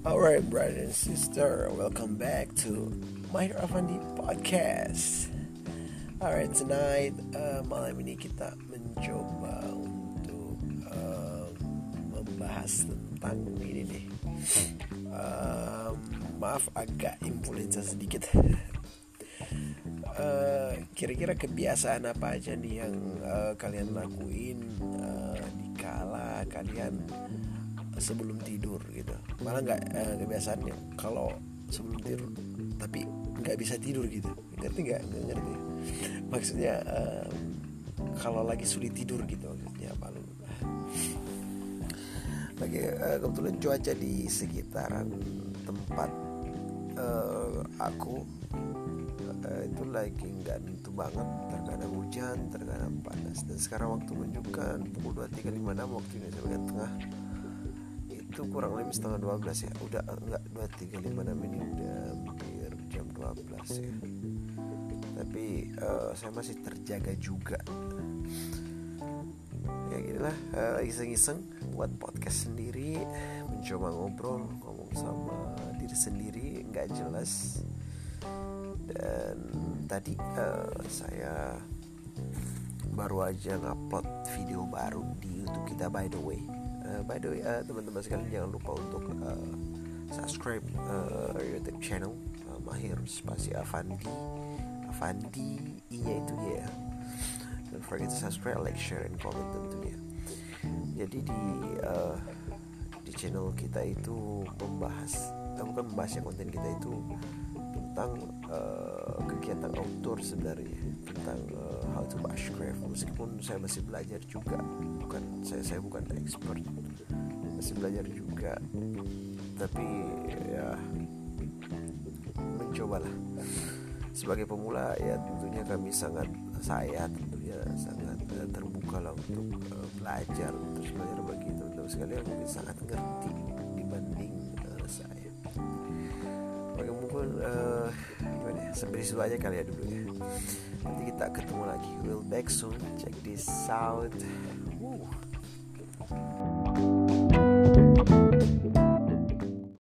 Alright, brother and sister, welcome back to Mahir Avandi Podcast. Alright, tonight uh, malam ini kita mencoba untuk uh, membahas tentang ini nih. Uh, maaf agak influenza sedikit. Uh, kira-kira kebiasaan apa aja nih yang uh, kalian lakuin uh, di kala kalian sebelum tidur gitu. Malah nggak eh, kebiasaannya. Kalau sebelum tidur tapi nggak bisa tidur gitu. Ngerti nggak? Ngerti. Maksudnya eh, kalau lagi sulit tidur gitu maksudnya malu lagi eh, kebetulan cuaca di sekitaran tempat eh, aku eh, itu lagi nggak tentu banget. Terkadang hujan terkadang panas. Dan sekarang waktu menunjukkan pukul 23.56 waktu Indonesia bagian tengah itu kurang lebih setengah 12 ya. Udah enggak 2356 ini udah hampir jam 12 ya. Tapi uh, saya masih terjaga juga. Ya ginilah uh, iseng-iseng buat podcast sendiri mencoba ngobrol ngomong sama diri sendiri nggak jelas. Dan tadi uh, saya baru aja ngupload video baru di YouTube kita by the way uh, by the way uh, teman-teman sekalian jangan lupa untuk uh, subscribe uh, YouTube channel uh, Mahir spasi Avandi. Avandi i nya itu ya don't forget to subscribe like share and comment tentunya. Jadi di uh, di channel kita itu membahas uh, bukan membahas ya konten kita itu tentang uh, kegiatan outdoor sebenarnya. Tentang uh, meskipun saya masih belajar juga bukan saya saya bukan expert masih belajar juga. Tapi ya mencobalah. Sebagai pemula ya tentunya kami sangat saya tentunya sangat uh, terbuka lah untuk uh, belajar terus belajar bagi teman-teman sekalian mungkin sangat ngerti sampai situ aja kali ya dulu ya nanti kita ketemu lagi. We'll back soon. Check this out. Woo.